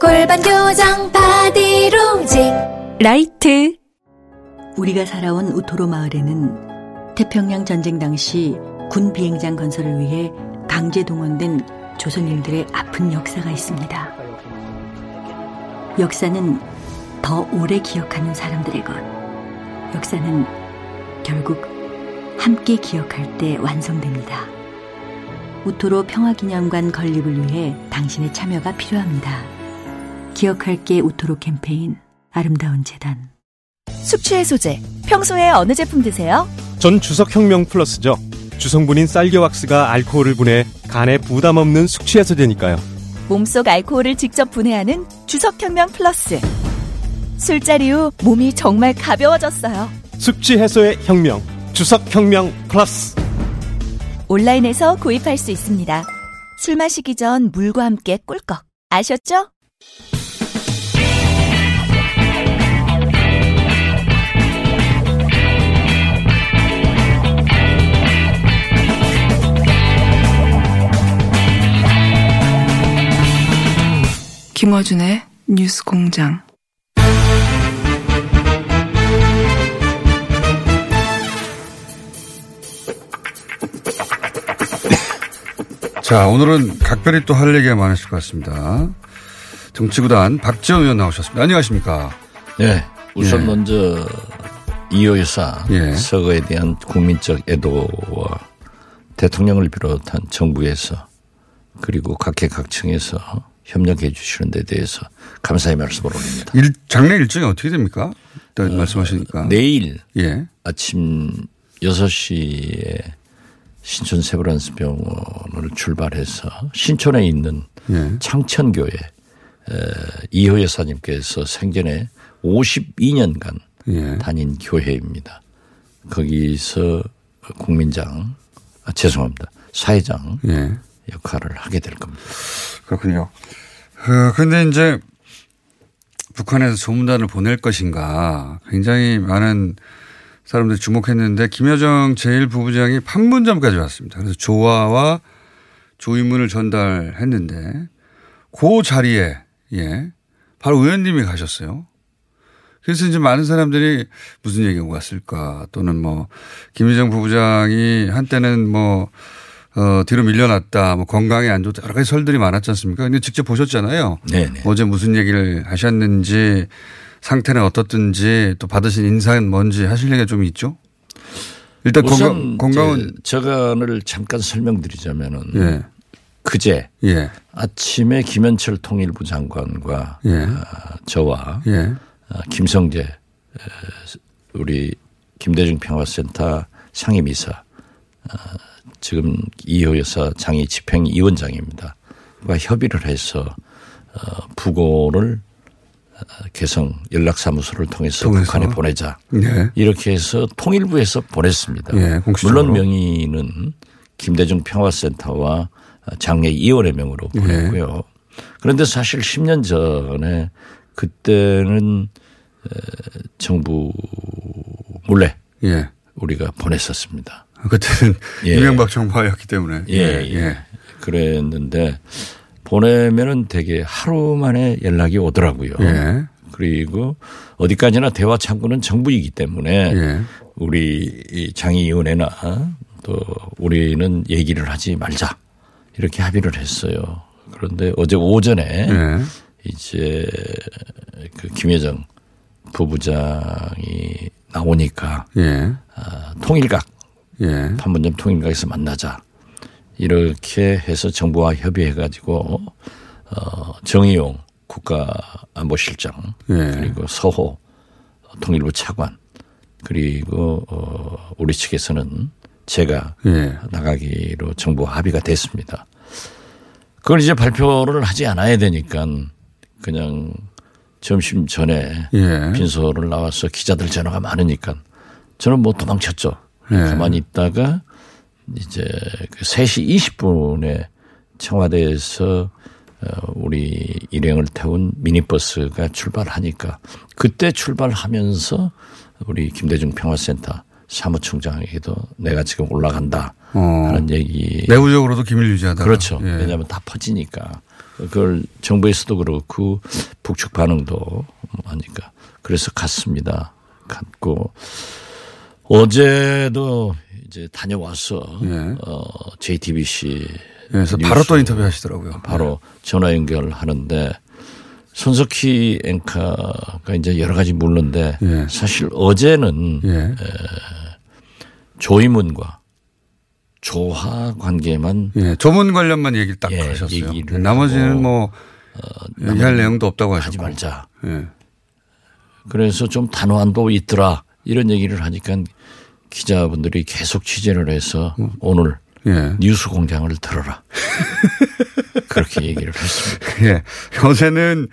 골반 교정 바디로직 라이트 우리가 살아온 우토로 마을에는 태평양 전쟁 당시 군 비행장 건설을 위해 강제 동원된 조선인들의 아픈 역사가 있습니다. 역사는 더 오래 기억하는 사람들의 것. 역사는 결국 함께 기억할 때 완성됩니다. 우토로 평화기념관 건립을 위해 당신의 참여가 필요합니다. 기억할게 우토로 캠페인 아름다운 재단 숙취해소제 평소에 어느 제품 드세요? 전 주석혁명 플러스죠. 주성분인 쌀겨왁스가 알코올을 분해 간에 부담 없는 숙취해소제니까요. 몸속 알코올을 직접 분해하는 주석혁명 플러스 술자리 후 몸이 정말 가벼워졌어요 숙취 해소의 혁명. 주석혁명 플러스. 온라인에서 구입할 수 있습니다 술 마시기 전 물과 함께 꿀꺽 아셨죠? 김어준의 뉴스 공장. 자, 오늘은 각별히 또 할 얘기가 많으실 것 같습니다. 정치구단 박지원 의원 나오셨습니다. 안녕하십니까. 네. 우선 예. 먼저 이호 여사 예. 서거에 대한 국민적 애도와 대통령을 비롯한 정부에서 그리고 각계각층에서 협력해 주시는 데 대해서 감사의 말씀을 올립니다. 일, 장례 일정이 어떻게 됩니까? 일단 말씀하시니까. 내일 예. 아침 6시에 신촌 세브란스병원을 출발해서 신촌에 있는 예. 창천교회 에, 이호 여사님께서 생전에 52년간 예. 다닌 교회입니다. 거기서 국민장, 아, 죄송합니다. 사회장 예. 역할을 하게 될 겁니다. 그렇군요. 어, 근데 이제 북한에서 소문단을 보낼 것인가 굉장히 많은 사람들이 주목했는데 김여정 제1부부장이 판문점까지 왔습니다. 그래서 조화와 조의문을 전달했는데 그 자리에 예 바로 의원님이 가셨어요. 그래서 이제 많은 사람들이 무슨 얘기가 왔을까 또는 뭐 김여정 부부장이 한때는 뭐 어, 뒤로 밀려났다, 뭐 건강에 안 좋다, 여러 가지 설들이 많았지 않습니까? 근데 직접 보셨잖아요. 네네. 어제 무슨 얘기를 하셨는지, 상태는 어떻든지, 또 받으신 인사는 뭔지 하실 얘기가 좀 있죠? 일단 건강, 건강은, 저간을 잠깐 설명드리자면은 예, 그제 예, 아침에 김현철 통일부 장관과 예. 아, 저와 예, 아, 김성재 에, 우리 김대중 평화센터 상임이사 아, 지금 이호 여사 장애 집행위원장입니다. 과 협의를 해서 어, 부고를 어, 개성 연락사무소를 통해서, 통해서. 북한에 보내자. 예, 이렇게 해서 통일부에서 보냈습니다. 예, 공식적으로. 물론 명의는 김대중 평화센터와 장례 이원의 명으로 예. 보냈고요. 그런데 사실 10년 전에 그때는 에, 정부 몰래 예. 우리가 보냈었습니다. 그때는 예. 이명박 정부였기 때문에. 예, 예. 그랬는데 보내면은 되게 하루 만에 연락이 오더라고요. 예. 그리고 어디까지나 대화 창구는 정부이기 때문에 예. 우리 이 장의위원회나 또 우리는 얘기를 하지 말자 이렇게 합의를 했어요. 그런데 어제 오전에 예. 이제 그 김여정 부부장이 나오니까 예. 아, 통일각 예. 판문점 통일각에서 만나자 이렇게 해서 정부와 협의해 가지고 어 정의용 국가안보실장 예. 그리고 서호 통일부 차관 그리고 어 우리 측에서는 제가 예. 나가기로 정부 합의가 됐습니다. 그걸 이제 발표를 하지 않아야 되니까 그냥 점심 전에 예. 빈소를 나와서 기자들 전화가 많으니까 저는 뭐 도망쳤죠. 예. 가만히 있다가 이제 그 3시 20분에 청와대에서 어, 우리 일행을 태운 미니버스가 출발하니까 그때 출발하면서 우리 김대중 평화센터 사무총장에게도 내가 지금 올라간다 어. 하는 얘기 내부적으로도 기밀 유지하다. 그렇죠. 예. 왜냐하면 다 퍼지니까. 그걸 정부에서도 그렇고 북측 반응도 하니까. 그래서 갔습니다. 갔고 어제도 이제 다녀와서 예. 어 JTBC 그래서 바로 또 인터뷰 하시더라고요. 바로 전화 연결하는데 손석희 앵커가 이제 여러 가지 묻는데 예. 사실 어제는 예. 조이문과 조화 관계만 예. 조문 관련만 얘기를 딱 예, 하셨어요. 나머지는 뭐 얘기할 내용도 없다고 하셨고. 하지 말자. 예. 그래서 좀 단호한도 있더라. 이런 얘기를 하니까 기자분들이 계속 취재를 해서 오늘 예. 뉴스 공장을 들어라. 그렇게 얘기를 했습니다. 예. 어제는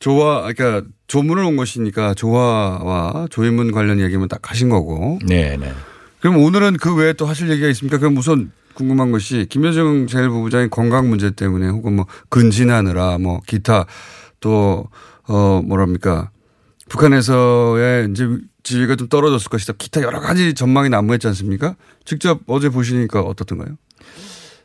조화, 그러니까 조문을 온 것이니까 조화와 조인문 관련 얘기만 딱 하신 거고. 네, 네. 그럼 오늘은 그 외에 또 하실 얘기가 있습니까? 그럼 우선 궁금한 것이 김여정 제1부부장의 건강 문제 때문에 혹은 뭐 근진하느라 뭐 기타 또, 어, 뭐랍니까. 북한에서의 이제 지위가 좀 떨어졌을 것이다. 기타 여러 가지 전망이 난무했지 않습니까? 직접 어제 보시니까 어떻던가요?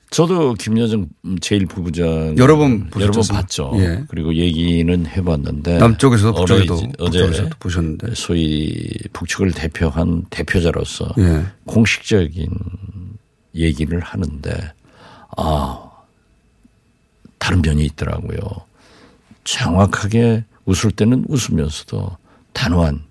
저도 김여정 제1부부장 여러 번 여러 번? 봤죠. 예. 그리고 얘기는 해봤는데 남쪽에서도 어제 북쪽에도 어제 북쪽에서도 보셨는데. 소위 북측을 대표한 대표자로서 예. 공식적인 얘기를 하는데 아 다른 면이 있더라고요. 정확하게 웃을 때는 웃으면서도 단호한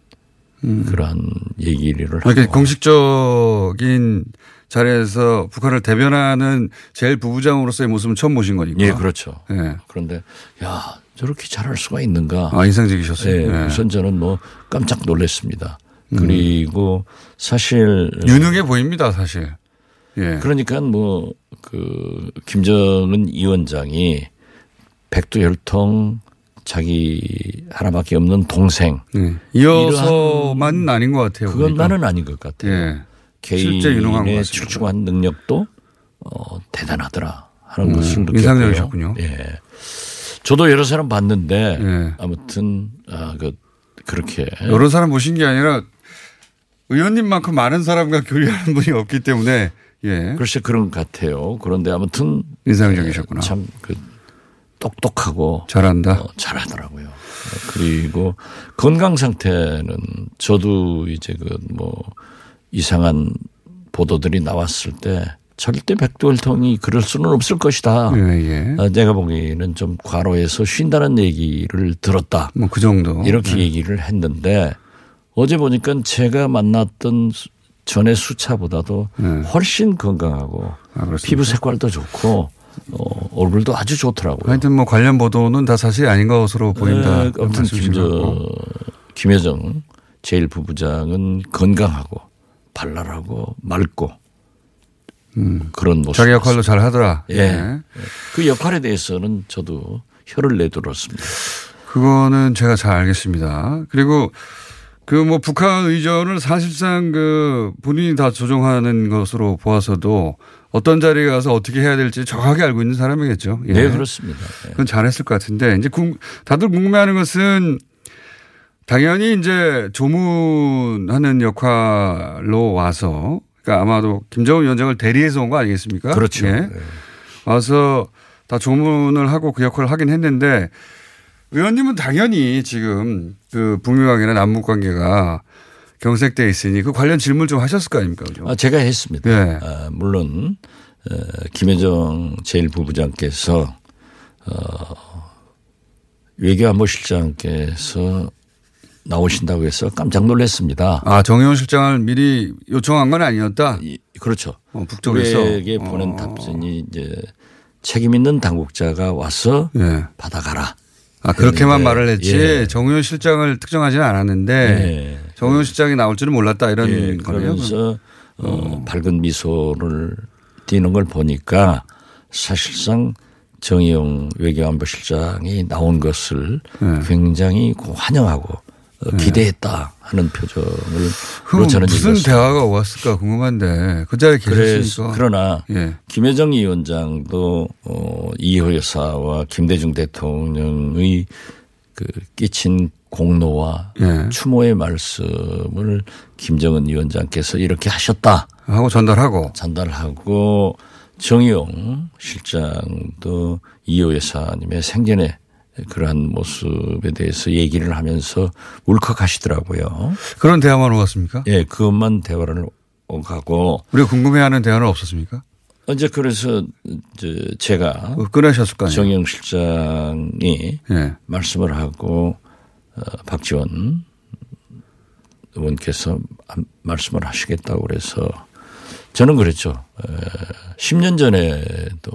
그러한 얘기를 하고 이렇게 공식적인 자리에서 북한을 대변하는 제일 부부장으로서의 모습은 처음 보신 거니까. 예 그렇죠. 예. 그런데 야 저렇게 잘할 수가 있는가? 아, 인상적이셨어요. 예, 예. 우선 저는 뭐 깜짝 놀랐습니다. 그리고 사실 유능해 보입니다, 사실. 예. 그러니까 뭐 그 김정은 위원장이 백두혈통 자기 하나밖에 없는 동생 예. 이어서만은 아닌 것 같아요. 그건 보니까. 나는 아닌 것 같아요. 예. 실제 유능한 것 개인의. 출중한 능력도 어, 대단하더라 하는 것을 느꼈고요. 음, 인상적이셨군요. 예. 저도 여러 사람 봤는데 예. 아무튼 아, 그 그렇게 여러 사람 보신 게 아니라 의원님만큼 많은 사람과 교류하는 분이 없기 때문에 예. 글쎄 그런 것 같아요. 그런데 아무튼 인상적이셨구나. 참 그 똑똑하고 잘한다. 어, 잘하더라고요. 어, 그리고 건강 상태는 저도 이제 그 뭐 이상한 보도들이 나왔을 때 절대 백두혈통이 그럴 수는 없을 것이다. 예, 예. 어, 내가 보기에는 좀 과로해서 쉰다는 얘기를 들었다. 뭐 그 정도. 이렇게 예. 얘기를 했는데 어제 보니까 제가 만났던 수- 전의 수차보다도 네. 훨씬 건강하고 아? 피부 색깔도 좋고 어, 얼굴도 아주 좋더라고요. 하여튼 뭐 관련 보도는 다 사실이 아닌 것으로 보인다. 에, 아무튼 김저 김여정 제일 부부장은 건강하고 발랄하고 맑고 그런 모습. 음. 자기 역할로 잘 하더라. 예. 그 역할에 대해서는 저도 혀를 내둘었습니다. 그거는 제가 잘 알겠습니다. 그리고 그 뭐 북한 의전을 사실상 그 본인이 다 조정하는 것으로 보아서도 어떤 자리에 가서 어떻게 해야 될지 정확하게 알고 있는 사람이겠죠. 예. 네 그렇습니다. 예. 그건 잘했을 것 같은데 이제 궁- 다들 궁금해하는 것은 당연히 이제 조문하는 역할로 와서 그러니까 아마도 김정은 위원장을 대리해서 온 거 아니겠습니까? 그렇죠. 예. 예. 와서 다 조문을 하고 그 역할을 하긴 했는데 의원님은 당연히 지금 그 북미 관계나 남북 관계가 경색돼 있으니 그 관련 질문 좀 하셨을 거 아닙니까? 그죠? 아, 제가 했습니다. 네. 아, 물론 어, 김여정 제1부부장께서 어, 외교안보 실장께서 나오신다고 해서 깜짝 놀랐습니다. 아, 정의원 실장을 미리 요청한 건 아니었다? 이- 그렇죠. 어, 북쪽에서. 우리에게 보낸 어. 답변이 이제 책임 있는 당국자가 와서 예. 받아가라. 아, 그렇게만 그랬는데, 말을 했지 예. 정의원 실장을 특정하지는 않았는데 예. 정의원 실장이 나올 줄은 몰랐다 이런 예, 거네요. 그러면서 어, 밝은 미소를 띠는 걸 보니까 사실상 정의용 외교안보실장이 나온 것을 네. 굉장히 환영하고 어, 기대했다 하는 표정을 그럼 저는 무슨 읽었습니다. 대화가 왔을까 궁금한데 그 자리에 계셨으니까. 그러나 예. 김여정 위원장도 어, 이호 여사와 김대중 대통령의 그 끼친 공로와 예. 추모의 말씀을 김정은 위원장께서 이렇게 하셨다 하고 전달하고. 전달하고 정의용 실장도 이호 여사님의 생전에 그러한 모습에 대해서 얘기를 하면서 울컥하시더라고요. 그런 대화만 오갔습니까? 예, 그것만 대화를 오가고 우리가 궁금해하는 대화는 없었습니까? 이제 그래서 제가 어, 끊으셨을 거 아니에요. 정영 실장이 예. 말씀을 하고 어, 박지원 의원께서 한- 말씀을 하시겠다고 그래서 저는 그랬죠. 에, 10년 전에도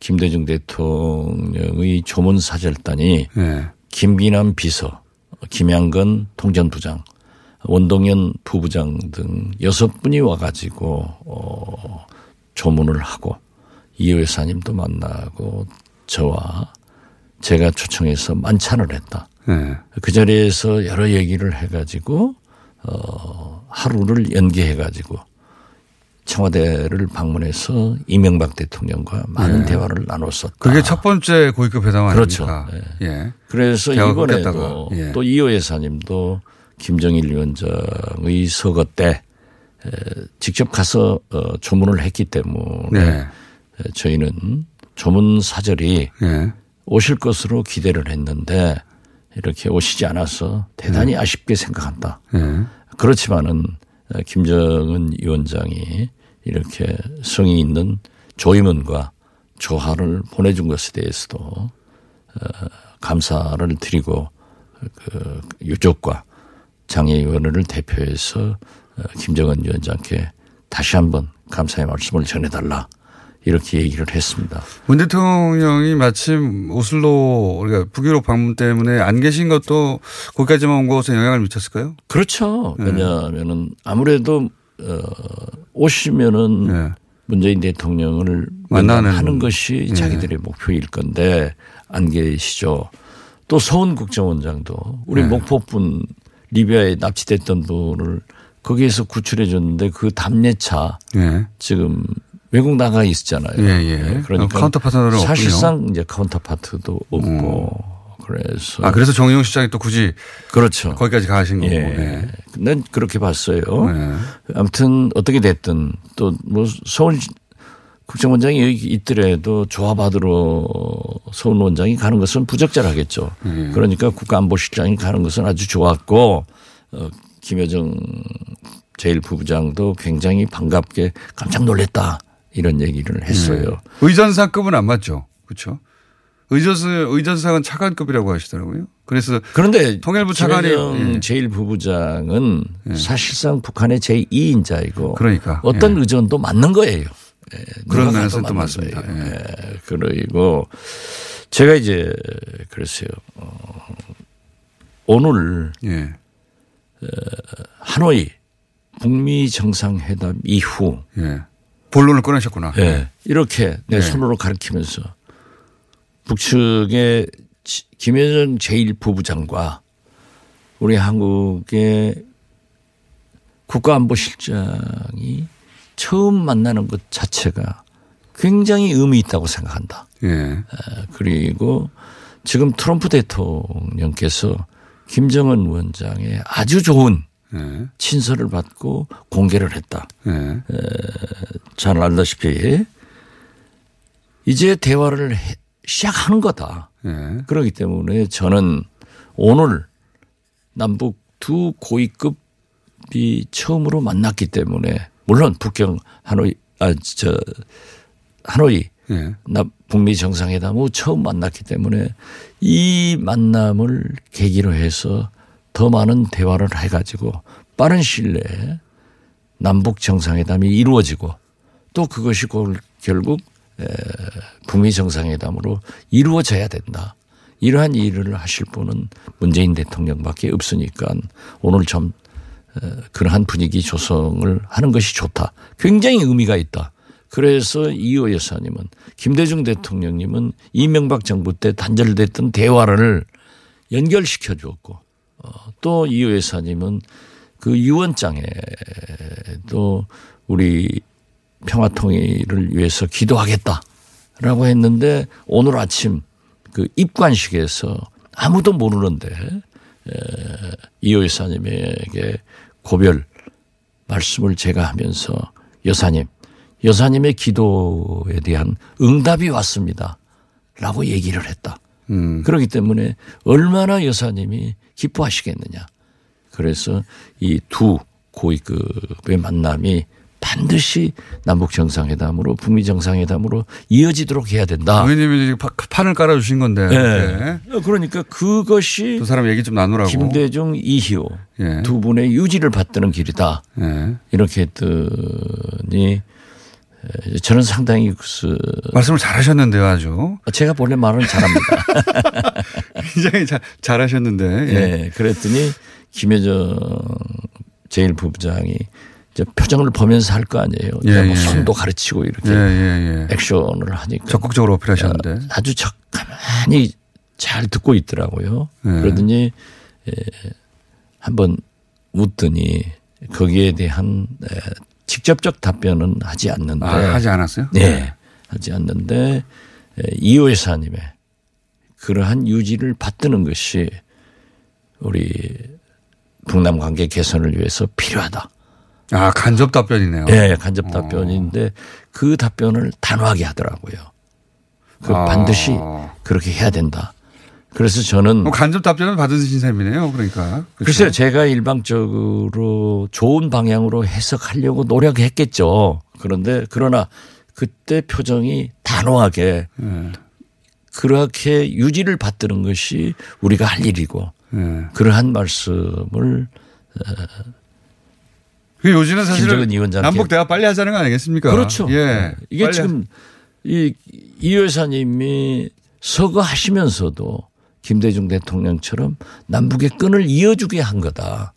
김대중 대통령의 조문 사절단이 예. 김기남 비서, 김양건 통전부장, 원동현 부부장 등 여섯 분이 와가지고 어, 조문을 하고 이 여사님도 만나고 저와 제가 초청해서 만찬을 했다. 예. 그 자리에서 여러 얘기를 해가지고 어, 하루를 연기해가지고 청와대를 방문해서 이명박 대통령과 많은 대화를 나눴었다. 네. 그게 첫 번째 고위급 회담 그렇죠. 아닙니까? 예. 그래서 대화가 이번에도 예. 또 이호 여사님도 김정일 위원장의 서거 때 에, 직접 가서 어, 조문을 했기 때문에 네. 에, 저희는 조문 사절이 예. 오실 것으로 기대를 했는데 이렇게 오시지 않아서 대단히 아쉽게 생각한다. 예. 그렇지만은 어, 김정은 위원장이 이렇게 성의 있는 조임원과 조화를 보내준 것에 대해서도 어, 감사를 드리고 그 유족과 장애위원회를 대표해서 어, 김정은 위원장께 다시 한번 감사의 말씀을 전해달라 이렇게 얘기를 했습니다. 문 대통령이 마침 오슬로 우리가 북유럽 방문 때문에 안 계신 것도 거기까지만 온 것에 영향을 미쳤을까요? 그렇죠. 네. 왜냐하면은 아무래도 어, 오시면은 네. 문재인 대통령을 만나는. 만나는 것이 네. 자기들의 목표일 건데 안 계시죠. 또 서훈 국정원장도 우리 네. 목포분 리비아에 납치됐던 분을 거기에서 구출해 줬는데 그 답례차 예. 지금 외국 나가 있었잖아요. 예, 예. 네, 그러니까 counter partner는 사실상 이제 counterpart도 없고 그래서 아, 그래서 정의용 실장이 또 굳이 그렇죠. 거기까지 가신 거고. 예. 네. 난 그렇게 봤어요. 네. 아무튼 어떻게 됐든 또 뭐 서울 국정원장이 여기 있더라도 조합받으러 서울 원장이 가는 것은 부적절하겠죠. 예. 그러니까 국가안보실장이 가는 것은 아주 좋았고 어, 김여정 제1부부장도 굉장히 반갑게 깜짝 놀랐다 이런 얘기를 했어요. 의전사급은 안 맞죠. 그렇죠. 의전사, 의전사는 차관급이라고 하시더라고요. 그래서 그런데 통일부 차관이 예. 제1부부장은 사실상 북한의 제 2인자이고 그러니까, 어떤 예. 의전도 맞는 거예요. 예, 그런 가도 또 맞습니다. 예. 예, 그리고 제가 이제 그랬어요. 어, 오늘 예. 하노이 북미 정상회담 이후 예. 본론을 꺼내셨구나. 예, 이렇게 내 네. 손으로 가리키면서 북측의 지- 김여정 제1부부장과 우리 한국의 국가안보실장이 처음 만나는 것 자체가 굉장히 의미 있다고 생각한다. 예. 그리고 지금 트럼프 대통령께서 김정은 위원장의 아주 좋은 예. 친서를 받고 공개를 했다. 예. 잘 알다시피 이제 대화를 해- 시작하는 거다. 예. 그렇기 때문에 저는 오늘 남북 두 고위급이 처음으로 만났기 때문에 물론 북경 하노이 아저 하노이 예. 나 북미 정상회담 후 처음 만났기 때문에 이 만남을 계기로 해서 더 많은 대화를 해가지고 빠른 시일 내에 남북 정상회담이 이루어지고 또 그것이 골- 결국 에, 북미 정상회담으로 이루어져야 된다. 이러한 일을 하실 분은 문재인 대통령밖에 없으니까 오늘 좀 에, 그러한 분위기 조성을 하는 것이 좋다. 굉장히 의미가 있다. 그래서 이호 여사님은 김대중 대통령님은 이명박 정부 때 단절됐던 대화를 연결시켜 주었고 어, 또 이호 여사님은 그 유언장에 또 우리 평화 통일을 위해서 기도하겠다라고 했는데 오늘 아침 그 입관식에서 아무도 모르는데 에, 이호 여사님에게 고별 말씀을 제가 하면서 여사님, 여사님의 기도에 대한 응답이 왔습니다. 라고 얘기를 했다. 음. 그렇기 때문에 얼마나 여사님이 기뻐하시겠느냐. 그래서 이 두 고위급의 만남이 반드시 남북 정상회담으로 북미 정상회담으로 이어지도록 해야 된다. 의원님이 파- 판을 깔아주신 건데. 네. 네. 그러니까 그것이 두 사람 얘기 좀 나누라고. 김대중 이희호 예. 두 분의 유지를 받드는 길이다. 예. 이렇게 했더니 에, 저는 상당히 그 말씀을 잘하셨는데요, 아주. 제가 본래 말은 잘합니다. 굉장히 잘, 잘하셨는데. 예. 예. 그랬더니 김여정 제1부부장이 이제 표정을 보면서 할 거 아니에요. 예, 뭐 예. 손도 가르치고 이렇게 예, 예, 예. 액션을 하니까 적극적으로 어필하셨는데. 아주 적 가만히 잘 듣고 있더라고요. 예. 그러더니 에, 한번 웃더니 거기에 대한 에, 직접적 답변은 하지 않는데 아, 하지 않았어요? 네. 하지 않는데 에, 이호 여사님의 그러한 유지를 받드는 것이 우리 북남 관계 개선을 위해서 필요하다. 아, 간접 답변이네요. 예, 간접 답변인데 그 답변을 단호하게 하더라고요. 그 아. 반드시 그렇게 해야 된다. 그래서 저는 뭐 간접 답변을 받으신 셈이네요. 그러니까. 그렇죠? 글쎄요, 제가 일방적으로 좋은 방향으로 해석하려고 노력했겠죠. 그런데 그러나 그때 표정이 단호하게 예. 그렇게 유지를 받드는 것이 우리가 할 일이고 예. 그러한 말씀을 그 요지는 사실은 남북 대화 빨리 하자는 거 아니겠습니까? 그렇죠. 예. 이게 빨리 지금 이, 이 여사님이 서거하시면서도 김대중 대통령처럼 남북의 끈을 이어주게 한 거다.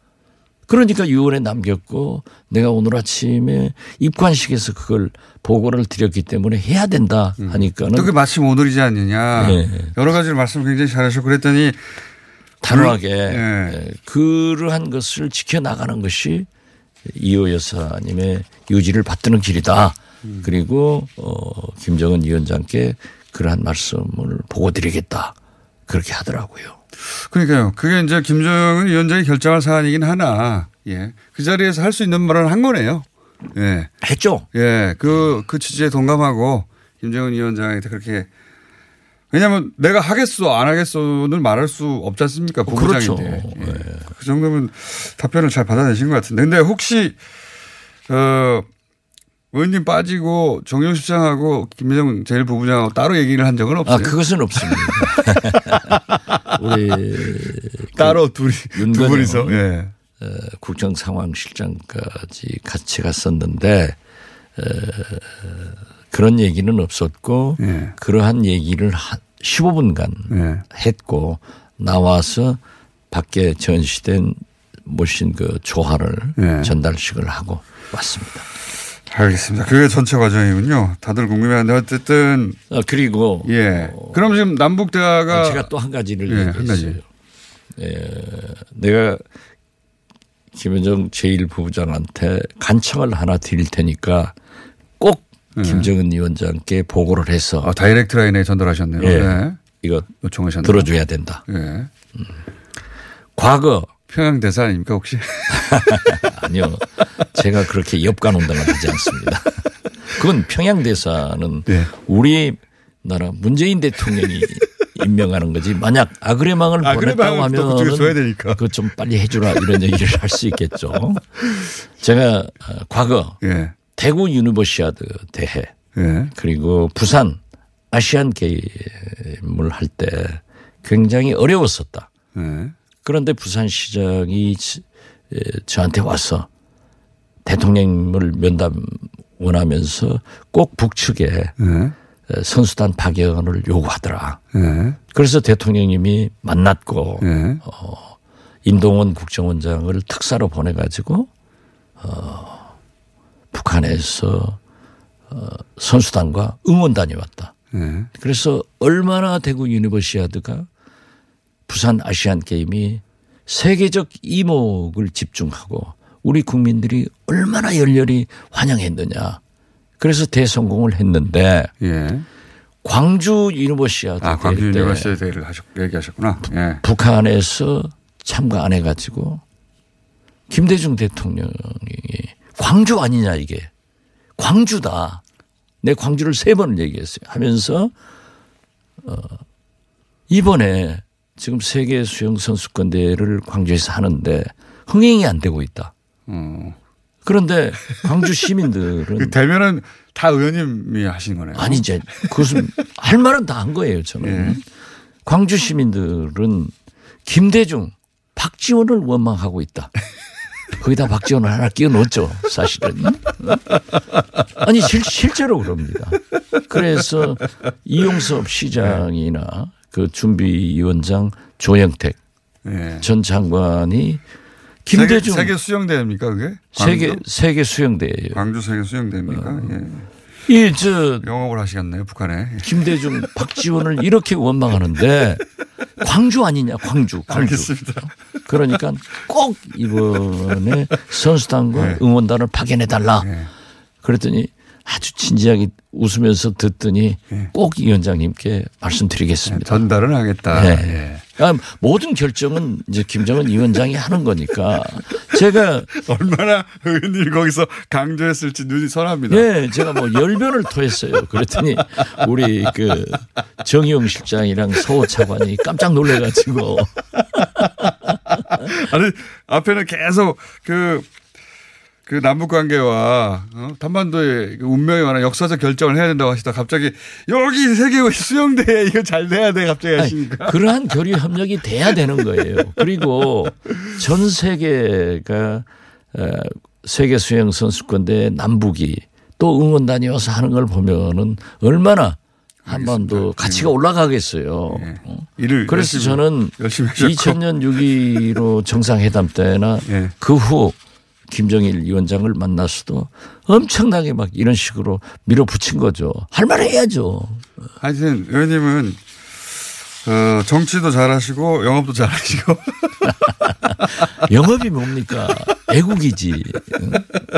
그러니까 6월에 남겼고 내가 오늘 아침에 입관식에서 그걸 보고를 드렸기 때문에 해야 된다 하니까는 또 그게 마침 오늘이지 않느냐. 네. 여러 가지를 말씀 굉장히 잘하셨고 그랬더니 단호하게 예. 예, 그러한 것을 지켜나가는 것이 이호 여사님의 유지를 받드는 길이다. 음. 그리고 어, 김정은 위원장께 그러한 말씀을 보고 드리겠다. 그렇게 하더라고요. 그러니까요. 그게 이제 김정은 위원장이 결정할 사안이긴 하나, 예. 그 자리에서 할 수 있는 말을 한 거네요. 예. 했죠. 예. 그, 그 취지에 동감하고 김정은 위원장한테 그렇게 왜냐하면 내가 하겠어 안 하겠어는 말할 수 없지 않습니까? 그렇죠. 부부장인데. 예. 그 정도면 답변을 잘 받아내신 것 같은데. 근데 혹시, 어, 의원님 빠지고 정영식 시장하고 김여정 제일 부부장하고 따로 얘기를 한 적은 없어요? 아, 그것은 없습니다. 우리 따로 둘이, 두 분이서. 예. 어, 국정 상황실장까지 같이 갔었는데 어, 그런 얘기는 없었고 예. 그러한 얘기를 한 15분간 예. 했고 나와서 밖에 전시된 모신 그 조화를 예. 전달식을 하고 왔습니다. 알겠습니다. 그게 전체 과정이군요. 다들 궁금해하는데 어쨌든 어, 그리고 예. 그럼 지금 남북 대화가 제가 또 한 가지를 예, 한 가지. 얘기했어요. 예, 내가 김여정 제1부부장한테 간청을 하나 드릴 테니까 꼭 김정은 위원장께 보고를 해서 아, 다이렉트 라인에 전달하셨네요. 예. 네. 이거 요청하셨네요. 들어줘야 된다. 예. 과거 평양 대사 아닙니까 혹시? 아니요. 제가 그렇게 엽관운동을 하지 않습니다. 그건 평양 대사는 네. 우리 나라 문재인 대통령이 임명하는 거지. 만약 아그레망을 보냈다고 하면. 그거 좀 빨리 해주라 이런 얘기를 할 수 있겠죠. 제가 어, 과거 예. 대구 유니버시아드 대회 예. 그리고 부산 아시안 게임을 할 때 굉장히 어려웠었다. 예. 그런데 부산시장이 저한테 와서 대통령을 면담 원하면서 꼭 북측에 예. 에, 선수단 파견을 요구하더라. 예. 그래서 대통령님이 만났고 예. 임동원 국정원장을 특사로 보내가지고 어, 북한에서 어, 선수단과 응원단이 왔다. 예. 그래서 얼마나 대구 유니버시아드가 부산 아시안 게임이 세계적 이목을 집중하고 우리 국민들이 얼마나 열렬히 환영했느냐. 그래서 대성공을 했는데 예. 광주 유니버시아드 아, 광주 유니버시아드 대회를 하셨, 얘기하셨구나. 예. 북한에서 참가 안 해가지고 김대중 대통령이 광주 아니냐 이게 광주다. 내 광주를 세 번을 얘기했어요. 하면서 어 이번에 지금 세계 수영 선수권 대회를 광주에서 하는데 흥행이 안 되고 있다. 어. 그런데 광주 시민들은 그 대면은 다 의원님이 하신 거네요. 아니 이제 그것은 할 말은 다 한 거예요 저는. 예. 광주 시민들은 김대중, 박지원을 원망하고 있다. 거기다 박지원을 하나 끼워 넣었죠 사실은. 아니 실, 실제로 그럽니다. 그래서 이용섭 시장이나 그 준비위원장 조영택 예. 전 장관이 김대중 세계, 세계 수영대회입니까 그게? 세계 광주? 세계 수영대예요. 광주 세계 수영대회입니까? 어. 예. 이저 영업을 하시겠네요 북한에. 김대중, 박지원을 이렇게 원망하는데 광주 아니냐, 광주, 광주. 알겠습니다. 그러니까 꼭 이번에 선수단과 네. 응원단을 파견해 달라. 네. 그랬더니 아주 진지하게 웃으면서 듣더니 네. 꼭 위원장님께 말씀드리겠습니다. 전달은 하겠다. 네. 예. 그러니까 모든 결정은 이제 김정은 위원장이 하는 거니까 제가 얼마나 의원님이 거기서 강조했을지 눈이 선합니다. 예, 제가 뭐 열변을 토했어요. 그랬더니 우리 그 정의용 실장이랑 서호 차관이 깜짝 놀래가지고 아니 앞에는 계속 그, 그 남북 관계와 어? 한반도의 그 운명에 관한 역사적 결정을 해야 된다고 하시다 갑자기 여기 세계 수영대회 이거 잘 돼야 돼 갑자기 하시니까 아니, 그러한 교류 협력이 돼야 되는 거예요. 그리고 전 세계가 어, 세계 수영 선수권대 남북이 또 응원단이 와서 하는 걸 보면은 얼마나 한반도 가치가 올라가겠어요. 예. 어. 일을 그래서 열심히, 저는 열심히 하셨고 2000년 6.15 정상회담 때나 예. 그후 김정일 위원장을 만났어도 엄청나게 막 이런 식으로 밀어붙인 거죠. 할 말 해야죠. 하여튼 의원님은 어, 정치도 잘하시고 영업도 잘하시고 영업이 뭡니까? 애국이지. 응?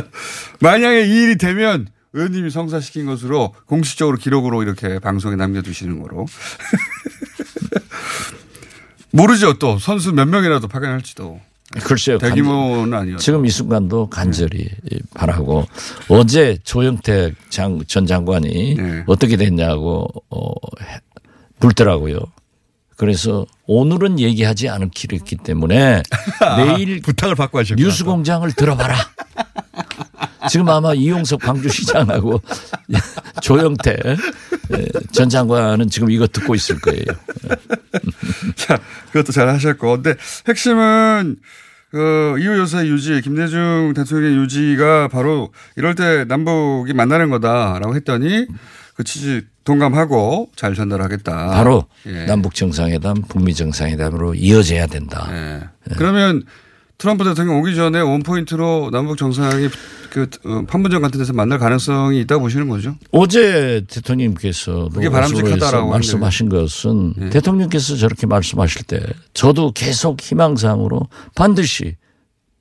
만약에 이 일이 되면 의원님이 성사시킨 것으로 공식적으로 기록으로 이렇게 방송에 남겨두시는 거로 모르죠 또 선수 몇 명이라도 파견할지도 글쎄요. 대규모는 아니었죠. 지금 이 순간도 간절히 바라고 어제 조영택 장, 전 장관이 네. 어떻게 됐냐고 어, 해- 묻더라고요. 그래서 오늘은 얘기하지 않기로 했기 때문에 내일 부탁을 받고 하셨고 뉴스공장을 들어봐라. 지금 아마 이용섭 광주시장하고 조영태 예, 전 장관은 지금 이거 듣고 있을 거예요. 자, 그것도 잘 하셨고. 근데 핵심은 그 이후 요새 유지, 김대중 대통령의 유지가 바로 이럴 때 남북이 만나는 거다라고 했더니 그 취지 동감하고 잘 전달하겠다. 바로 예. 남북 정상회담, 북미 정상회담으로 이어져야 된다. 예. 그러면 트럼프 대통령 오기 전에 원포인트로 남북 정상이 그 어, 판문점 같은 데서 만날 가능성이 있다고 보시는 거죠? 어제 대통령께서도 그게 바람직하다라고 오스로에서 말씀하신 것은 예. 대통령께서 저렇게 말씀하실 때 저도 계속 희망상으로 반드시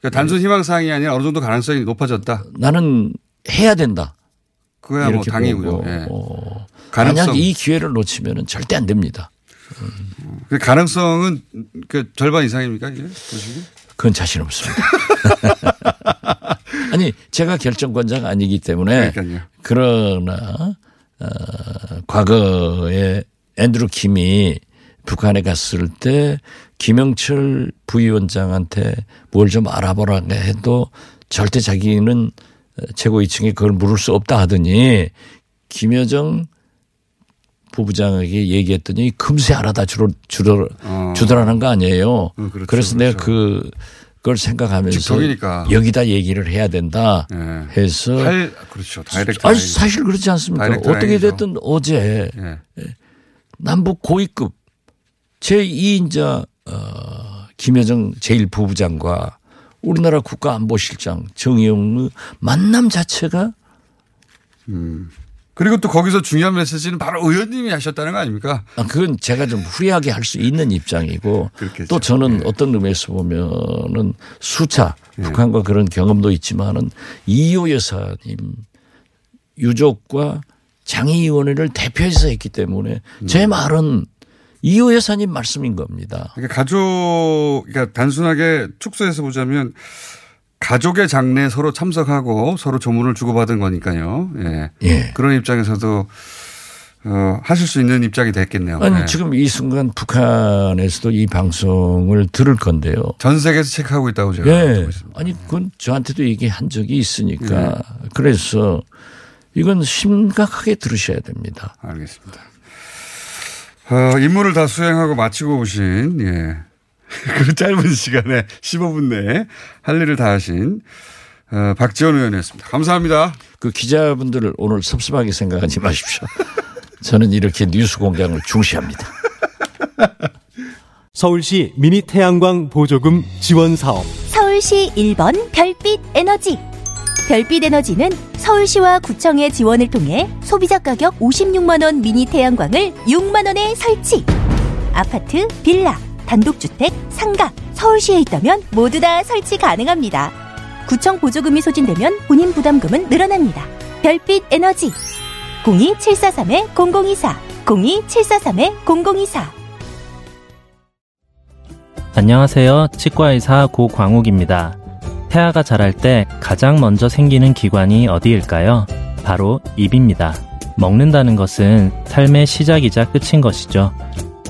그러니까 단순 희망사항이 아니라 어느 정도 가능성이 높아졌다. 나는 해야 된다. 그거야 뭐 당이고요. 예. 어, 가능성. 만약 이 기회를 놓치면 절대 안 됩니다. 그 가능성은 그 절반 이상입니까 보시기? 그건 자신 없습니다. 아니 제가 결정권자가 아니기 때문에 그러니까요. 그러나 어, 과거에 앤드루 킴이 북한에 갔을 때 김영철 부위원장한테 뭘 좀 알아보라 해도 절대 자기는 최고위층에 그걸 물을 수 없다 하더니 김여정 부부장에게 얘기했더니 금세 알아다 주러, 주러, 어. 주더라는 거 아니에요. 음, 그렇죠, 그래서 내가 그렇죠. 그, 그걸 생각하면서 직통이니까. 여기다 얘기를 해야 된다 예. 해서 할 그렇죠. 다이렉트. 아니. 사실 그렇지 않습니까? 어떻게. 됐든 어제 예. 남북 고위급 제2인자 어, 김여정 제1부부장과 우리나라 국가안보실장 정의용의 만남 자체가 음. 그리고 또 거기서 중요한 메시지는 바로 의원님이 하셨다는 거 아닙니까? 아, 그건 제가 좀 후리하게 할 수 있는 입장이고 그렇겠죠. 또 저는 예. 어떤 의미에서 보면은 수차 예. 북한과 그런 경험도 있지만은 이호 여사님 유족과 장애위원회를 대표해서 했기 때문에 음. 제 말은 이호 여사님 말씀인 겁니다. 그러니까 가족, 그러니까 단순하게 축소해서 보자면 가족의 장례에 서로 참석하고 서로 조문을 주고받은 거니까요. 예. 예. 그런 입장에서도 어, 하실 수 있는 입장이 됐겠네요. 아니 예. 지금 이 순간 북한에서도 이 방송을 들을 건데요. 전 세계에서 체크하고 있다고 제가 예. 알고 있습니다. 아니 그건 저한테도 얘기한 적이 있으니까 그래서 이건 심각하게 들으셔야 됩니다. 알겠습니다. 어, 임무를 다 수행하고 마치고 오신, 예. 그 짧은 시간에 15분 내에 할 일을 다 하신, 어, 박지원 의원이었습니다. 감사합니다. 그 기자분들을 오늘 섭섭하게 생각하지 마십시오. 저는 이렇게 뉴스 공장을 중시합니다. 서울시 미니 태양광 보조금 지원 사업. 서울시 1번 별빛 에너지. 별빛 에너지는 서울시와 구청의 지원을 통해 소비자 가격 56만 원 미니 태양광을 6만 원에 설치. 아파트, 빌라, 단독주택, 상가, 서울시에 있다면 모두 다 설치 가능합니다. 구청 보조금이 소진되면 본인 부담금은 늘어납니다. 별빛 에너지 02743-0024 02743-0024 안녕하세요. 치과의사 고광욱입니다. 태아가 자랄 때 가장 먼저 생기는 기관이 어디일까요? 바로 입입니다. 먹는다는 것은 삶의 시작이자 끝인 것이죠.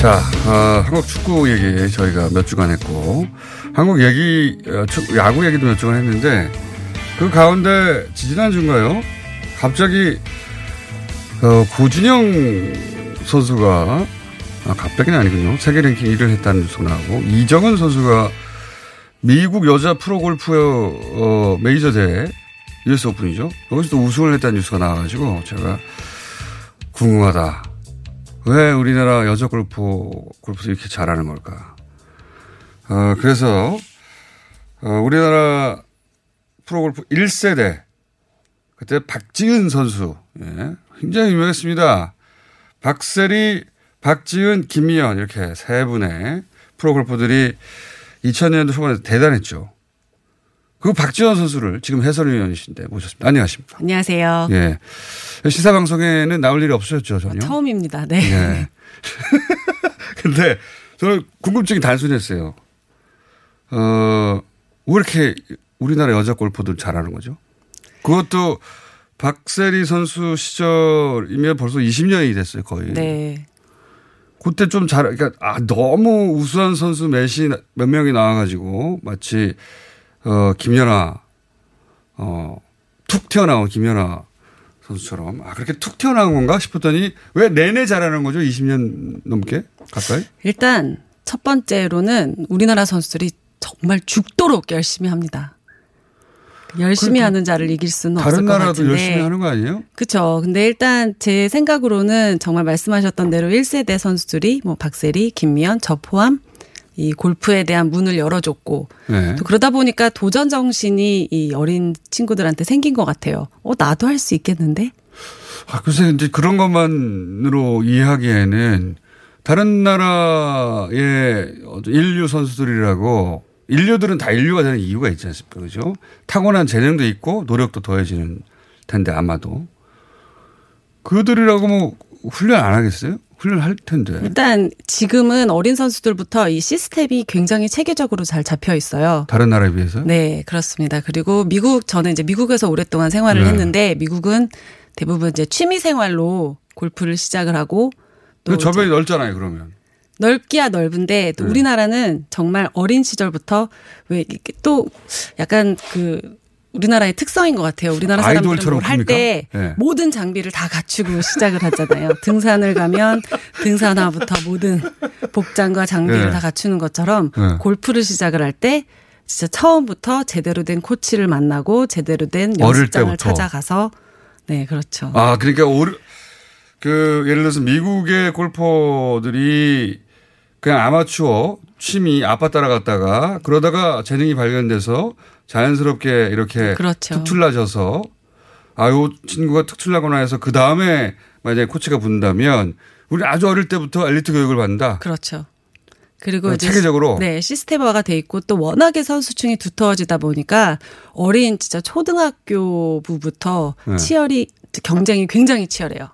자, 어, 한국 축구 얘기 저희가 몇 주간 했고, 한국 얘기, 어, 축- 야구 얘기도 몇 주간 했는데, 그 가운데 지지난주인가요? 갑자기, 어, 고진영 선수가, 아, 갑자기는 아니군요. 세계 랭킹 1위를 했다는 뉴스가 나오고, 이정은 선수가 미국 여자 프로골프 어, 메이저 대회, US 오픈이죠. 여기서 또 우승을 했다는 뉴스가 나와가지고, 제가 궁금하다. 왜 우리나라 여자 골프, 골프도 이렇게 잘하는 걸까? 어, 그래서, 어, 우리나라 프로골프 1세대, 그때 박지은 선수, 예, 굉장히 유명했습니다. 박세리, 박지은, 김미연, 이렇게 세 분의 프로골퍼들이 2000년도 초반에 대단했죠. 그 박지원 선수를 지금 해설위원이신데 모셨습니다. 안녕하십니까. 안녕하세요. 예. 시사방송에는 나올 일이 없으셨죠, 전혀? 처음입니다. 네. 예. 근데 저는 궁금증이 단순했어요. 어, 왜 이렇게 우리나라 여자 골퍼들 잘하는 거죠? 그것도 박세리 선수 시절이면 벌써 20년이 됐어요, 거의. 네. 그때 좀 잘, 그러니까, 아, 너무 우수한 선수 몇이, 몇 명이 나와가지고, 마치, 어, 김연아, 어, 툭 튀어나온 김연아 선수처럼, 아, 그렇게 툭 튀어나온 건가 싶었더니, 왜 내내 잘하는 거죠? 20년 넘게? 가까이? 일단 첫 번째로는 우리나라 선수들이 정말 죽도록 열심히 합니다. 열심히 하는 자를 이길 수는 없을 다른 것 나라도 같은데. 열심히 하는 거 아니에요? 그렇죠. 근데 일단 제 생각으로는 정말 말씀하셨던 대로 1세대 선수들이 뭐 박세리, 김미연 저 포함 이 골프에 대한 문을 열어줬고 네. 또 그러다 보니까 도전 정신이 이 어린 친구들한테 생긴 것 같아요. 어 나도 할 수 있겠는데? 아, 글쎄, 이제 그런 것만으로 이해하기에는 다른 나라의 인류 선수들이라고 인류들은 다 인류가 되는 이유가 있지 않습니까? 그죠? 타고난 재능도 있고 노력도 더해지는 텐데 아마도. 그들이라고 뭐 훈련 안 하겠어요? 훈련할 텐데. 일단 지금은 어린 선수들부터 이 시스템이 굉장히 체계적으로 잘 잡혀 있어요. 다른 나라에 비해서? 네, 그렇습니다. 그리고 미국 저는 이제 미국에서 오랫동안 생활을 네. 했는데 미국은 대부분 이제 취미 생활로 골프를 시작을 하고 또그 저변이 넓잖아요, 그러면. 넓기야 넓은데 또 네. 우리나라는 정말 어린 시절부터 왜 또 약간 그 우리나라의 특성인 것 같아요. 우리나라 사람들은 아이돌처럼 뭘할때 큽니까? 네. 모든 장비를 다 갖추고 시작을 하잖아요. 등산을 가면 등산화부터 모든 복장과 장비를 네. 다 갖추는 것처럼 네. 골프를 시작을 할 때 진짜 처음부터 제대로 된 코치를 만나고 제대로 된 연습장을. 찾아가서 네 그렇죠. 아, 그러니까 오르, 그 예를 들어서 미국의 골퍼들이 그냥 아마추어 취미 아빠 따라갔다가 그러다가 재능이 발견돼서 자연스럽게 이렇게 그렇죠. 툭 틀라져서 아요 친구가 툭 틀라거나 해서 그 다음에 만약에 코치가 붙는다면 우리 아주 어릴 때부터 엘리트 교육을 받는다. 그렇죠. 그리고 어, 이제 체계적으로? 네 시스템화가 돼 있고 또 워낙에 선수층이 두터워지다 보니까 어린 진짜 초등학교부부터 네. 치열이 경쟁이 굉장히 치열해요.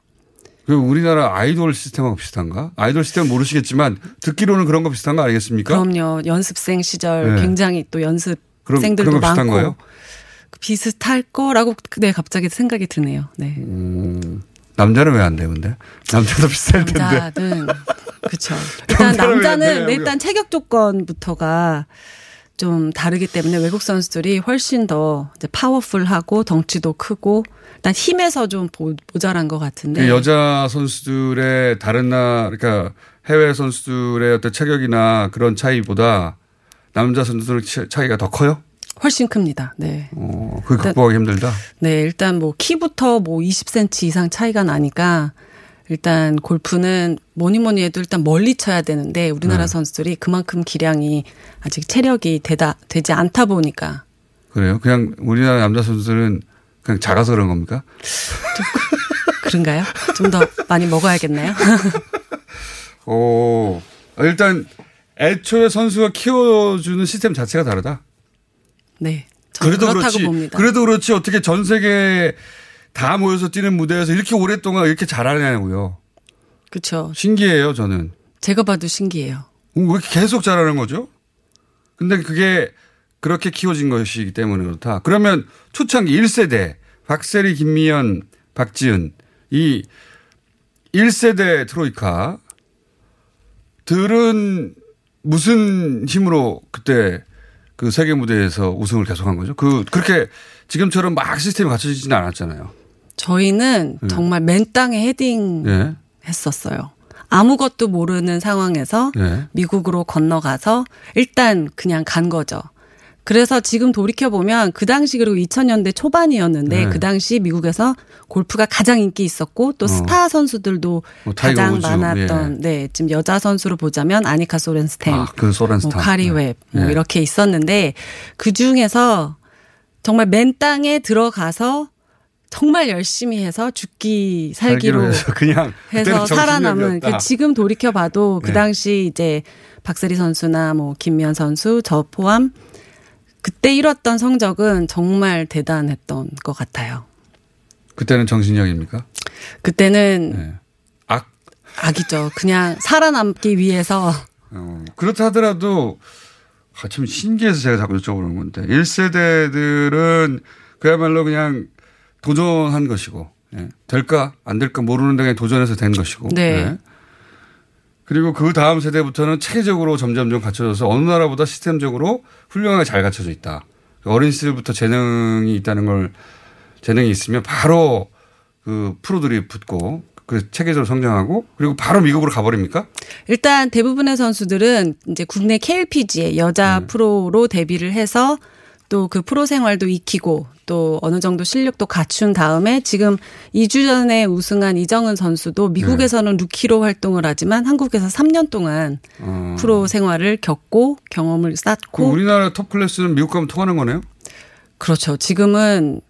그 우리나라 아이돌 시스템하고 비슷한가? 아이돌 시스템 모르시겠지만 듣기로는 그런 거 비슷한 거 아니겠습니까? 그럼요 연습생 시절 네. 굉장히 또 연습생들도 많고 거예요? 비슷할 거라고 네 갑자기 생각이 드네요. 네. 음, 남자는 왜 안 돼, 근데? 남자도 비쌀 텐데. 남자는 그렇죠. 일단 남자는 왜 남자는 안 돼요? 일단 체격 조건부터가 좀 다르기 때문에 외국 선수들이 훨씬 더 이제 파워풀하고 덩치도 크고 일단 힘에서 좀 보- 모자란 것 같은데 그 여자 선수들의 다른 나, 그러니까 해외 선수들의 어떤 체격이나 그런 차이보다 남자 선수들 차- 차이가 더 커요? 훨씬 큽니다. 네. 어, 그게 극복하기 힘들다. 네, 일단 뭐 키부터 뭐 20cm 이상 차이가 나니까 일단 골프는 뭐니 뭐니 해도 일단 멀리 쳐야 되는데 우리나라 네. 선수들이 그만큼 기량이 아직 체력이 되다 되지 않다 보니까 그래요? 그냥 우리나라 남자 선수들은 그냥 작아서 그런 겁니까? 그런가요? 좀 더 많이 먹어야겠나요? 오, 일단 애초에 선수가 키워주는 시스템 자체가 다르다. 네. 그래도 그렇지. 봅니다. 그래도 그렇지 어떻게 전 세계 다 모여서 뛰는 무대에서 이렇게 오랫동안 이렇게 잘하냐고요. 그렇죠. 신기해요, 저는. 제가 봐도 신기해요. 왜 이렇게 계속 잘하는 거죠? 근데 그게 그렇게 키워진 것이기 때문에 그렇다. 그러면 초창기 1세대 박세리, 김미연, 박지은 이 1세대 트로이카 들은 무슨 힘으로 그때 그 세계 무대에서 우승을 계속한 거죠? 그 그렇게 지금처럼 막 시스템이 갖춰지지는 않았잖아요. 저희는 네. 정말 맨 땅에 헤딩 예. 했었어요. 아무것도 모르는 상황에서 예. 미국으로 건너가서 일단 그냥 간 거죠. 그래서 지금 돌이켜 보면 그 당시 그리고 2000년대 초반이었는데 네. 그 당시 미국에서 골프가 가장 인기 있었고 또 어. 스타 선수들도 뭐 가장 우즈, 많았던 네 지금 여자 선수로 보자면 아니카 소렌스템, 아, 그 소렌 뭐. 카리 네. 웹, 뭐 네. 이렇게 있었는데 그 중에서 정말 맨 땅에 들어가서 정말 열심히 해서 죽기 살기로 살기로 해서 그냥 해서 살아남은. 그 지금 돌이켜 봐도 그 네. 당시 이제 박세리 선수나 뭐 김미현 선수 저 포함 그때 이뤘던 성적은 정말 대단했던 것 같아요. 그때는 정신력입니까? 그때는 네. 악 악이죠. 그냥 살아남기 위해서 어, 그렇다 하더라도 아, 참 신기해서 제가 자꾸 여쭤보는 건데 1세대들은 그야말로 그냥 도전한 것이고 예. 될까 안 될까 모르는데 그냥 도전해서 된 것이고 네. 예. 그리고 그 다음 세대부터는 체계적으로 점점점 갖춰져서 어느 나라보다 시스템적으로 훌륭하게 잘 갖춰져 있다. 어린 시절부터 재능이 있다는 걸 재능이 있으면 바로 그 프로들이 붙고 그 체계적으로 성장하고 그리고 바로 미국으로 가버립니까? 일단 대부분의 선수들은 이제 국내 KLPGA 여자 네. 프로로 데뷔를 해서 또 그 프로 생활도 익히고 또 어느 정도 실력도 갖춘 다음에 지금 2주 전에 우승한 이정은 선수도 미국에서는 루키로 활동을 하지만 한국에서 3년 동안 어. 프로 생활을 겪고 경험을 그 쌓고 우리나라 top class는 미국 가면 통하는 거네요? 그렇죠. 지금은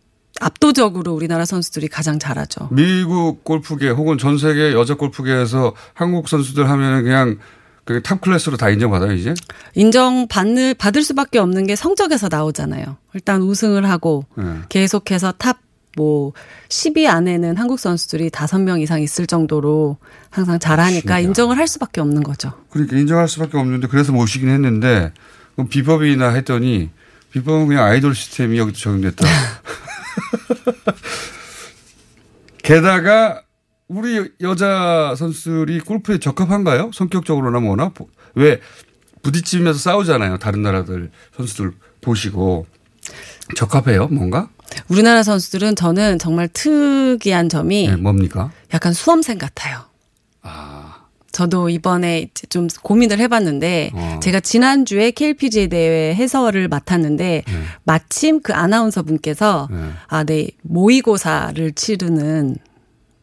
압도적으로 우리나라 선수들이 가장 잘하죠. 미국 골프계 혹은 전 세계 여자 골프계에서 한국 선수들 하면은 그냥 그 top class로 다 인정받아요, 이제? 인정 받을 받을 수밖에 없는 게 성적에서 나오잖아요. 일단 우승을 하고 네. 계속해서 top 뭐 10위 안에는 한국 선수들이 5명 이상 있을 정도로 항상 잘하니까 인정을 할 수밖에 없는 거죠. 그러니까 인정할 수밖에 없는데 그래서 모시긴 했는데 그럼 비법이나 했더니 비법은 그냥 아이돌 시스템이 여기도 적용됐다. 게다가 우리 여자 선수들이 골프에 적합한가요? 성격적으로나 뭐나 왜 부딪히면서 싸우잖아요. 다른 나라들 선수들 보시고 적합해요, 뭔가? 우리나라 선수들은 저는 정말 특이한 점이 네, 뭡니까? 약간 수험생 같아요. 저도 이번에 좀 고민을 해봤는데 어. 제가 지난주에 KLPGA 대회 해설을 맡았는데 네. 마침 그 아나운서 분께서 네. 아, 네 모의고사를 치르는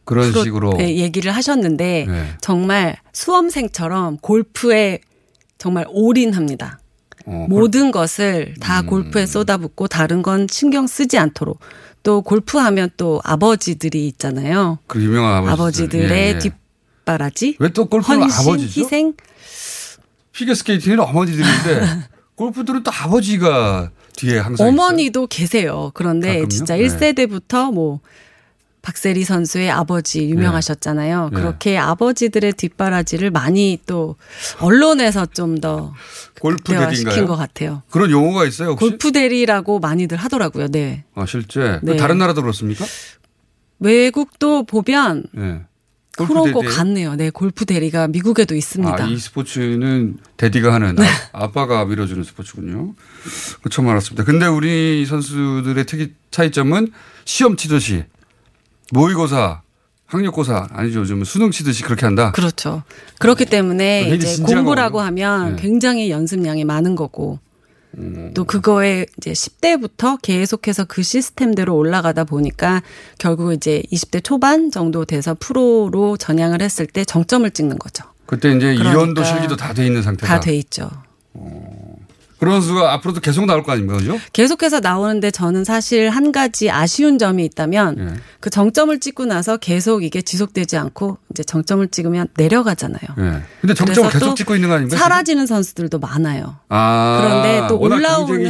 그런 식으로 네, 얘기를 하셨는데 네. 정말 수험생처럼 골프에 정말 올인합니다. 어, 모든 것을 다 음. 골프에 쏟아붓고 다른 건 신경 쓰지 않도록 또 골프하면 또 아버지들이 있잖아요. 그 유명한 아버지들. 아버지들의 예, 예. 뒷바라지, 왜 또 골프는 헌신, 아버지죠? 희생. 피겨스케이팅은 어머니들인데 골프들은 또 아버지가 뒤에 항상 어머니도 계세요. 그런데 가끔요? 진짜 네. 1세대부터 뭐 박세리 선수의 아버지 유명하셨잖아요. 네. 그렇게 아버지들의 뒷바라지를 많이 또 언론에서 좀 더 골프 대리인가요? 것 같아요. 그런 용어가 있어요 혹시? 골프 대리라고 많이들 하더라고요. 네. 아 실제 네. 다른 나라도 그렇습니까? 외국도 보면 예. 그런 거? 같네요. 네, 골프 대리가 미국에도 있습니다. 아, 이 스포츠는 대디가 하는 아, 빠가 밀어주는 스포츠군요. 그 처음 알았습니다. 근데 우리 선수들의 특이 차이점은 시험 치듯이 모의고사, 학력고사 아니죠. 요즘은 수능 치듯이 그렇게 한다. 그렇죠. 그렇기 때문에 굉장히 이제 공부라고 거군요. 하면 네. 굉장히 연습량이 많은 거고 또 그거에 이제 10대부터 계속해서 그 시스템대로 올라가다 보니까 결국 이제 20대 초반 정도 돼서 프로로 전향을 했을 때 정점을 찍는 거죠. 그때 이제 그러니까 이론도 실기도 다 돼 있는 상태다. 다 돼 있죠. 그런 선수가 앞으로도 계속 나올 거 아닙니까? 그죠? 계속해서 나오는데 저는 사실 한 가지 아쉬운 점이 있다면 예. 그 정점을 찍고 나서 계속 이게 지속되지 않고 이제 정점을 찍으면 내려가잖아요. 예. 근데 정점을 계속 또 찍고 있는 거 아닙니까? 사라지는 선수들도 많아요. 아, 그런데 또 올라오는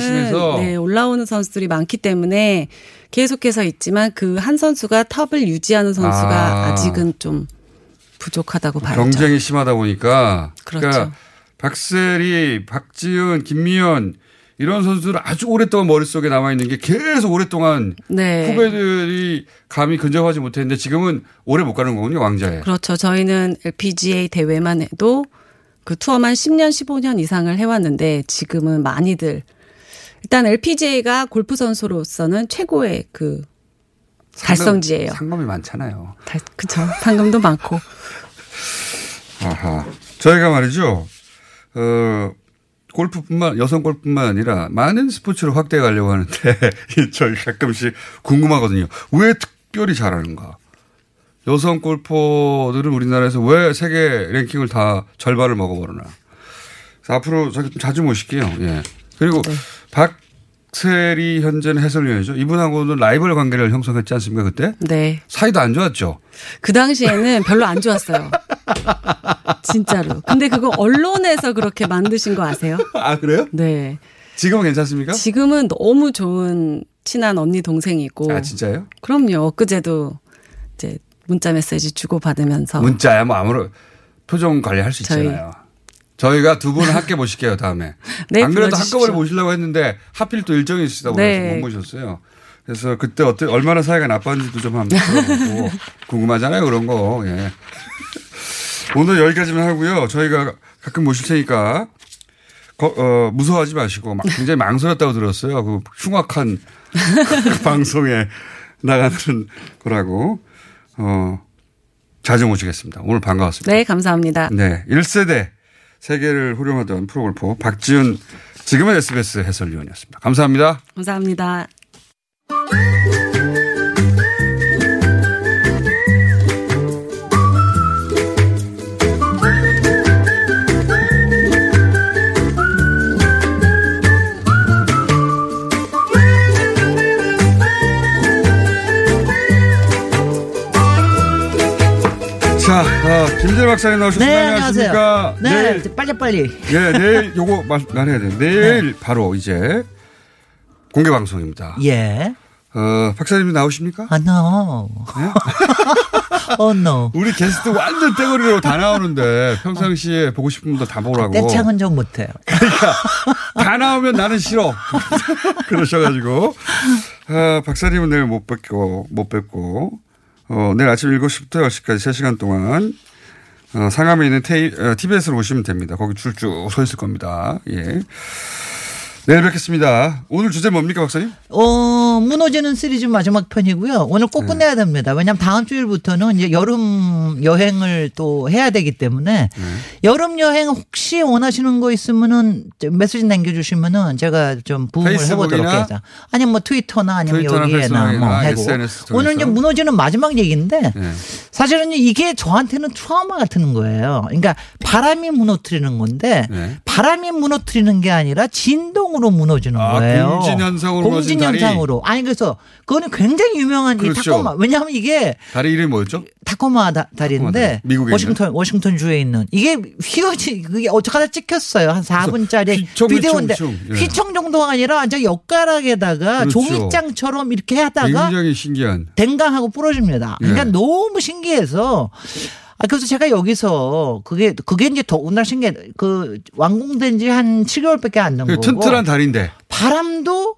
네, 올라오는 선수들이 많기 때문에 계속해서 있지만 그 한 선수가 탑을 유지하는 선수가 아. 아. 직은좀 부족하다고 봐야죠. 경쟁이 심하다 보니까 그렇죠. 그러니까 박세리, 박지은, 김미연 이런 선수들 아주 오랫동안 머릿속에 남아 있는 게 계속 오랫동안 네. 후배들이 감히 근접하지 못했는데 지금은 오래 못 가는 거군요, 왕자에. 그렇죠. 저희는 LPGA 대회만 해도 그 투어만 10년, 15년 이상을 해왔는데 지금은 많이들 일단 LPGA가 골프 선수로서는 최고의 그 달성지예요. 상금이 많잖아요. 달, 그쵸. 상금도 많고. 아하. 저희가 말이죠. 어, 골프뿐만 여성 골프뿐만 아니라 많은 스포츠를 확대해 가려고 하는데 저희 가끔씩 궁금하거든요. 왜 특별히 잘하는가? 여성 골퍼들은 우리나라에서 왜 세계 랭킹을 다 절반을 먹어버리나? 앞으로 자주 모실게요. 예. 그리고 박 세리 현재는 해설위원이죠. 이분하고는 라이벌 관계를 형성했지 않습니까 그때? 네. 사이도 안 좋았죠. 그 당시에는 별로 안 좋았어요. 진짜로. 근데 그거 언론에서 그렇게 만드신 거 아세요? 아 그래요? 네. 지금은 괜찮습니까? 지금은 너무 좋은 친한 언니 동생이고. 아 진짜요? 그럼요. 엊그제도 이제 문자 메시지 주고 받으면서 문자야 뭐 아무런 표정 관리할 수 있잖아요. 저희가 두 분을 함께 모실게요 다음에. 네, 안 그래도 불러주십시오. 한꺼번에 모시려고 했는데 하필 또 일정이 있으시다고 네. 해서 못 모셨어요. 그래서 그때 어때 얼마나 사이가 나빴는지도 좀 한번 들어보고 궁금하잖아요 그런 거. 예. 오늘 여기까지만 하고요. 저희가 가끔 모실 테니까 거- 어, 무서워하지 마시고 막 굉장히 망설였다고 들었어요. 그 흉악한 그 방송에 나가는 거라고. 어, 자주 모시겠습니다. 오늘 반가웠습니다. 네, 감사합니다. 네. 1세대 세계를 후려하던 프로골퍼 박지훈 지금은 SBS 해설위원이었습니다. 감사합니다. 감사합니다. 자, 어, 김재 박사님 나오셨습니다. 네, 안녕하십니까? 네, 내일, 빨리빨리. 예, 내일 요거 말, 말해야 돼요. 내일 바로 이제 공개 방송입니다. 예. 어, 박사님 나오십니까? 아, no. 어, no. 우리 게스트 완전 떼거리로 다 나오는데 평상시에 보고 싶은 분들 다 보라고. 떼창은 좀 못해요. 다 나오면 나는 싫어. 그러셔가지고 아, 박사님은 내일 못 뵙고 못 뵙고 어, 내일 아침 7시부터 10시까지 3시간 동안 어, 상암에 있는 테이, 어, TBS로 오시면 됩니다. 거기 줄쭉 서 있을 겁니다. 예. 내일 뵙겠습니다. 오늘 주제 뭡니까, 박사님? 어, 무너지는 시리즈 마지막 편이고요. 오늘 꼭 네. 끝내야 됩니다. 왜냐하면 다음 주일부터는 이제 여름 여행을 또 해야 되기 때문에 네. 여름 여행 혹시 원하시는 거 있으면은 좀 메시지 남겨주시면은 제가 좀 부응을 해보도록 해요. 아니면 뭐 트위터나 아니면 트위터나 여기에나 뭐 하고 SNS 통해서. 오늘 이제 무너지는 마지막 얘기인데 네. 사실은 이게 저한테는 트라우마 같은 거예요. 그러니까 바람이 무너뜨리는 건데 네. 바람이 무너뜨리는 게 아니라 진동 으로 무너지는 아, 거예요. 공진 현상으로 무너진 공진. 현상으로. 아니 그래서 그거는 굉장히 유명한 이 그렇죠. 타코마. 왜냐하면 이게 다리 이름이 뭐였죠? 타코마 다, 다리. 다리인데 미국에 워싱턴 워싱턴 주에 있는 이게 휘어지 그게 어쩌다 찍혔어요 한 4분짜리 휘청, 비디오인데 휘청, 휘청. 예. 휘청 정도가 아니라 이제 엿가락에다가 그렇죠. 종이장처럼 이렇게 하다가 굉장히 신기한. 댕강하고 부러집니다. 그러니까 예. 너무 신기해서 아, 그래서 제가 여기서 그게 그게 이제 더군다나 신기해 그 완공된 지 한 7개월밖에 안된그 거고 튼튼한 다리인데. 바람도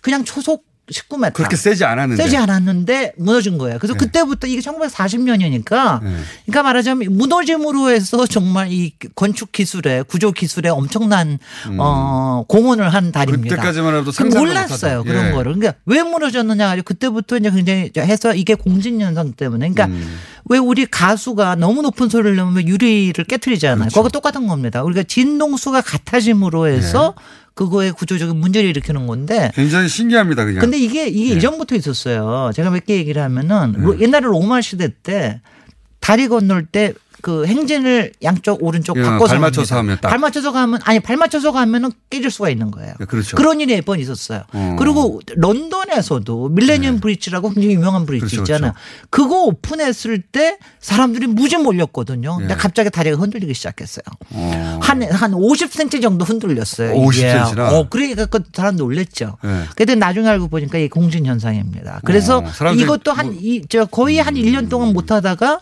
그냥 초속 19m 그렇게 세지 않았는데. 세지 않았는데 무너진 거예요. 그래서 네. 그때부터 이게 1940년이니까 네. 그러니까 말하자면 무너짐으로 해서 정말 이 건축 기술에 구조 기술에 엄청난 어 공헌을 한 다리입니다. 음. 그때까지만 해도 그 상상도 몰랐어요. 그런 예. 거를. 그러니까 왜 무너졌느냐 가지고 그때부터 이제 굉장히 해서 이게 공진 현상 때문에. 그러니까 음. 왜 우리 가수가 너무 높은 소리를 내면 유리를 깨뜨리잖아요. 그렇죠. 그거 똑같은 겁니다. 우리가 진동수가 같아짐으로 해서 네. 그거의 구조적인 문제를 일으키는 건데 굉장히 신기합니다, 그냥. 근데 이게 이게 네. 이전부터 있었어요. 제가 몇 개 얘기를 하면은 로- 옛날에 로마 시대 때 다리 건널 때 그 행진을 양쪽 오른쪽 예, 바꿔서 발 맞춰서 갑니다. 하면 딱. 발 맞춰서 가면 아니 발 맞춰서 가면은 깨질 수가 있는 거예요. 네, 그렇죠. 그런 일이 몇 번 있었어요. 어. 그리고 런던에서도 밀레니엄 브릿지라고 굉장히 유명한 브릿지 그렇죠, 있잖아요. 그거 오픈했을 때 사람들이 무지 몰렸거든요. 근데 예. 갑자기 다리가 흔들리기 시작했어요. 어. 한, 한 50cm 정도 흔들렸어요. 50cm 나? 어, 그러니까 그 사람 놀랬죠. 네. 근데 나중에 알고 보니까 이게 공진 현상입니다. 그래서 어, 이것도 한, 뭐- 이, 저 거의 한 1년 동안 못 하다가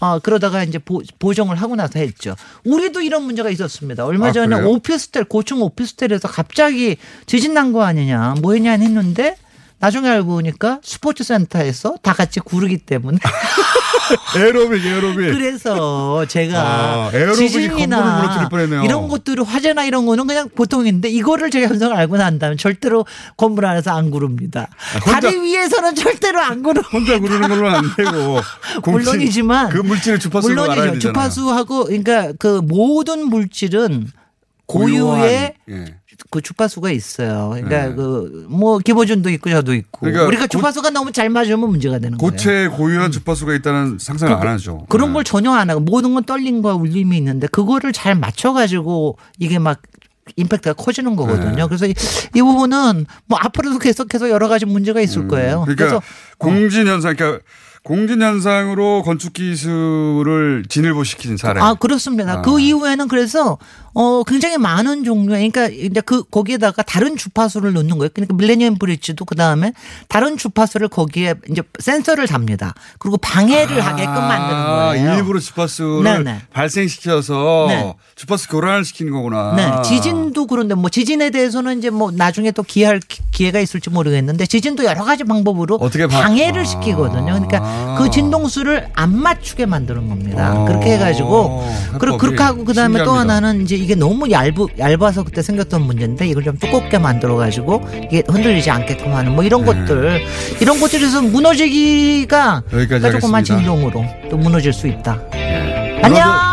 어, 그러다가 이제 보, 보정을 하고 나서 했죠. 우리도 이런 문제가 있었습니다. 얼마 아, 전에 그래요? 오피스텔, 고층 오피스텔에서 갑자기 지진 난 거 아니냐, 뭐 했냐 했는데 나중에 알고 보니까 스포츠 센터에서 다 같이 구르기 때문에 에어로빅, 에어로빅. 그래서 제가 아, 지진이나. 이런 것들을 화재나 이런 거는 그냥 보통인데 이거를 제가 현상을 알고 난 다음에 절대로 건물 안에서 안 구릅니다. 아, 다리 위에서는 절대로 안 구릅니다. 혼자 구르는 걸로는 안 되고. 물론이지만 그 물질의 주파수를 알아야 물론이죠. 주파수하고 그러니까 그 모든 물질은 고유의 예. 그 주파수가 있어요. 그러니까 네. 그뭐 기보준도 있고 저도 있고 그러니까 우리가 고- 주파수가 너무 잘 맞으면 문제가 되는 거예요. 고체에 고유한 주파수가 있다는 상상을 안 하죠. 그런 네. 걸 전혀 안 하고 모든 건 떨림과 울림이 있는데 그거를 잘 맞춰가지고 이게 막 임팩트가 커지는 거거든요. 네. 그래서 이, 이 부분은 뭐 앞으로도 계속해서 여러 가지 문제가 있을 거예요. 그러니까 그래서 공진 현상, 그러니까 공진 현상으로 건축 기술을 진일보시킨 사례. 아 그렇습니다. 아. 그 이후에는 그래서 어 굉장히 많은 종류의 그러니까 이제 그 거기에다가 다른 주파수를 넣는 거예요. 그러니까 밀레니엄 브릿지도 그 다음에 다른 주파수를 거기에 이제 센서를 답니다. 그리고 방해를 하게끔 만드는 거예요. 아, 일부러 주파수를 네네. 발생시켜서 네. 주파수 교란을 시키는 거구나. 네, 지진도 그런데 뭐 지진에 대해서는 이제 뭐 나중에 또 기할 기- 기회가 있을지 모르겠는데 지진도 여러 가지 방법으로 어떻게 방- 방해를 아. 시키거든요. 그러니까 그 진동수를 안 맞추게 만드는 겁니다. 아. 그렇게 해가지고 그리고 그렇게 하고 그 다음에 또. 하나는 이제 이게 너무 얇고 얇아서 그때 생겼던 문제인데 이걸 좀 두껍게 만들어 가지고 이게 흔들리지 않게끔 하는 뭐 이런 것들 이런 것들에서 무너지기가 네. 조그만 하겠습니다. 진동으로 또 무너질 수 있다. 네. 안녕.